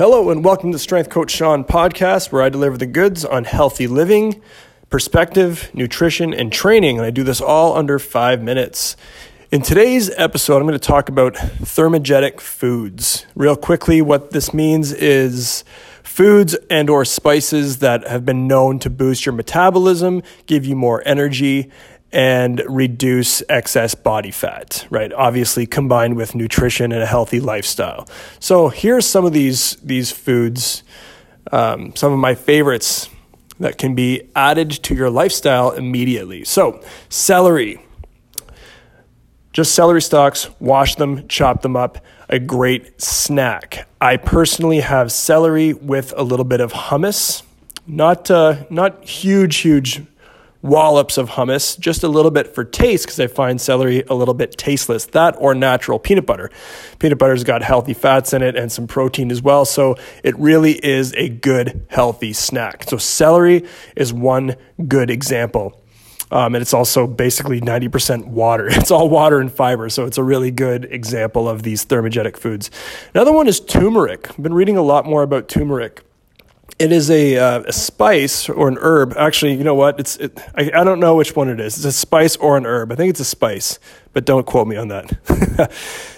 Hello, and welcome to Strength Coach Sean podcast, where I deliver the goods on healthy living, perspective, nutrition, and training. And I do this all under five minutes. In today's episode, I'm going to talk about thermogenic foods. Real quickly, what this means is foods and or spices that have been known to boost your metabolism, give you more energy, and reduce excess body fat, right? Obviously combined with nutrition and a healthy lifestyle. So here's some of these these foods, um, some of my favorites that can be added to your lifestyle immediately. So celery, just celery stalks, wash them, chop them up. A great snack. I personally have celery with a little bit of hummus. Not uh, not huge, huge wallops of hummus, just a little bit for taste because I find celery a little bit tasteless. That or natural peanut butter. Peanut butter's got healthy fats in it and some protein as well, so it really is a good healthy snack. So celery is one good example. Um, and it's also basically 90% water. It's all water and fiber, so it's a really good example of these thermogenic foods. Another one is turmeric. I've been reading a lot more about turmeric it is a, uh, a spice or an herb. Actually, you know what? It's it, I, I don't know which one it is. It's a spice or an herb. I think it's a spice, but don't quote me on that.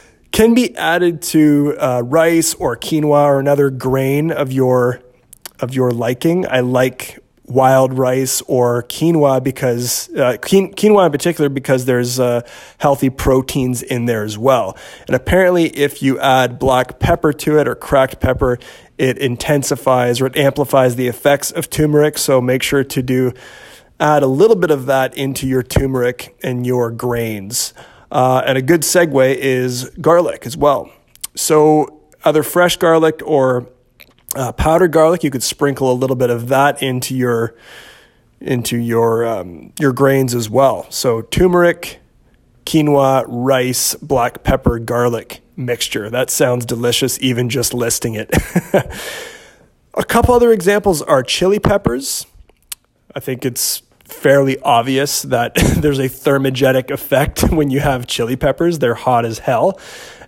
Can be added to uh, rice or quinoa or another grain of your of your liking. I like wild rice or quinoa because uh, quinoa in particular because there's uh, healthy proteins in there as well. And apparently, if you add black pepper to it or cracked pepper, it intensifies or it amplifies the effects of turmeric. So make sure to do add a little bit of that into your turmeric and your grains. Uh, and a good segue is garlic as well. So either fresh garlic or uh, powdered garlic. You could sprinkle a little bit of that into your into your um, your grains as well. So turmeric, quinoa, rice, black pepper, garlic mixture. That sounds delicious, even just listing it. a couple other examples are chili peppers. I think it's fairly obvious that there's a thermogenic effect when you have chili peppers. They're hot as hell.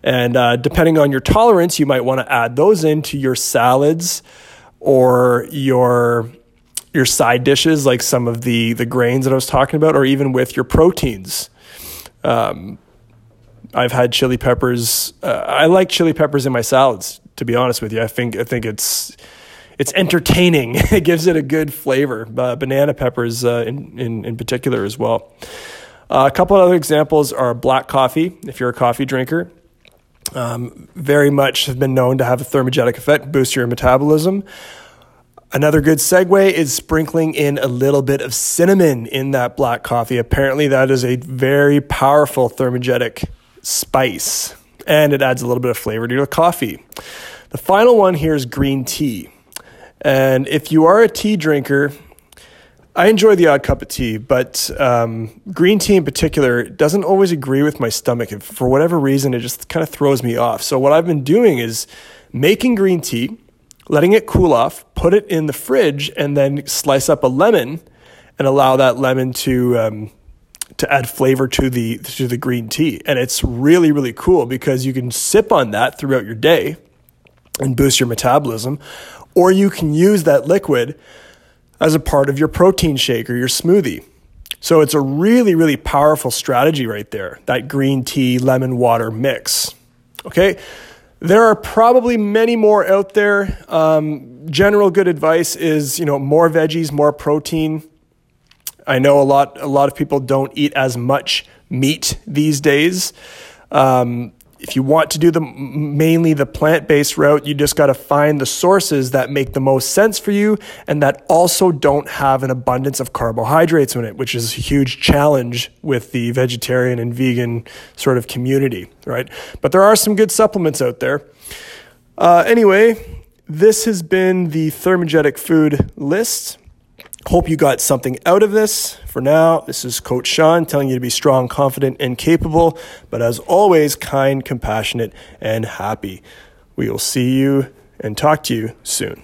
And uh, depending on your tolerance, you might want to add those into your salads or your your side dishes, like some of the the grains that I was talking about, or even with your proteins. Um, I've had chili peppers. Uh, I like chili peppers in my salads. To be honest with you, I think I think it's it's entertaining. it gives it a good flavor. Uh, banana peppers uh, in, in in particular as well. Uh, a couple other examples are black coffee. If you're a coffee drinker, um, very much have been known to have a thermogenic effect, boost your metabolism. Another good segue is sprinkling in a little bit of cinnamon in that black coffee. Apparently, that is a very powerful thermogenic spice, and it adds a little bit of flavor to your coffee. The final one here is green tea. And if you are a tea drinker, I enjoy the odd cup of tea, but um, green tea in particular doesn't always agree with my stomach. And for whatever reason, it just kind of throws me off. So, what I've been doing is making green tea, letting it cool off, put it in the fridge, and then slice up a lemon and allow that lemon to. Um, to add flavor to the to the green tea and it's really really cool because you can sip on that throughout your day and boost your metabolism or you can use that liquid as a part of your protein shake or your smoothie. So it's a really, really powerful strategy right there, that green tea lemon water mix. Okay. There are probably many more out there. Um, general good advice is, you know, more veggies, more protein. I know a lot, a lot of people don't eat as much meat these days. Um, if you want to do the mainly the plant-based route, you just got to find the sources that make the most sense for you and that also don't have an abundance of carbohydrates in it, which is a huge challenge with the vegetarian and vegan sort of community, right? But there are some good supplements out there. Uh, anyway, this has been the thermogenic food list. Hope you got something out of this. For now, this is Coach Sean telling you to be strong, confident, and capable, but as always, kind, compassionate, and happy. We will see you and talk to you soon.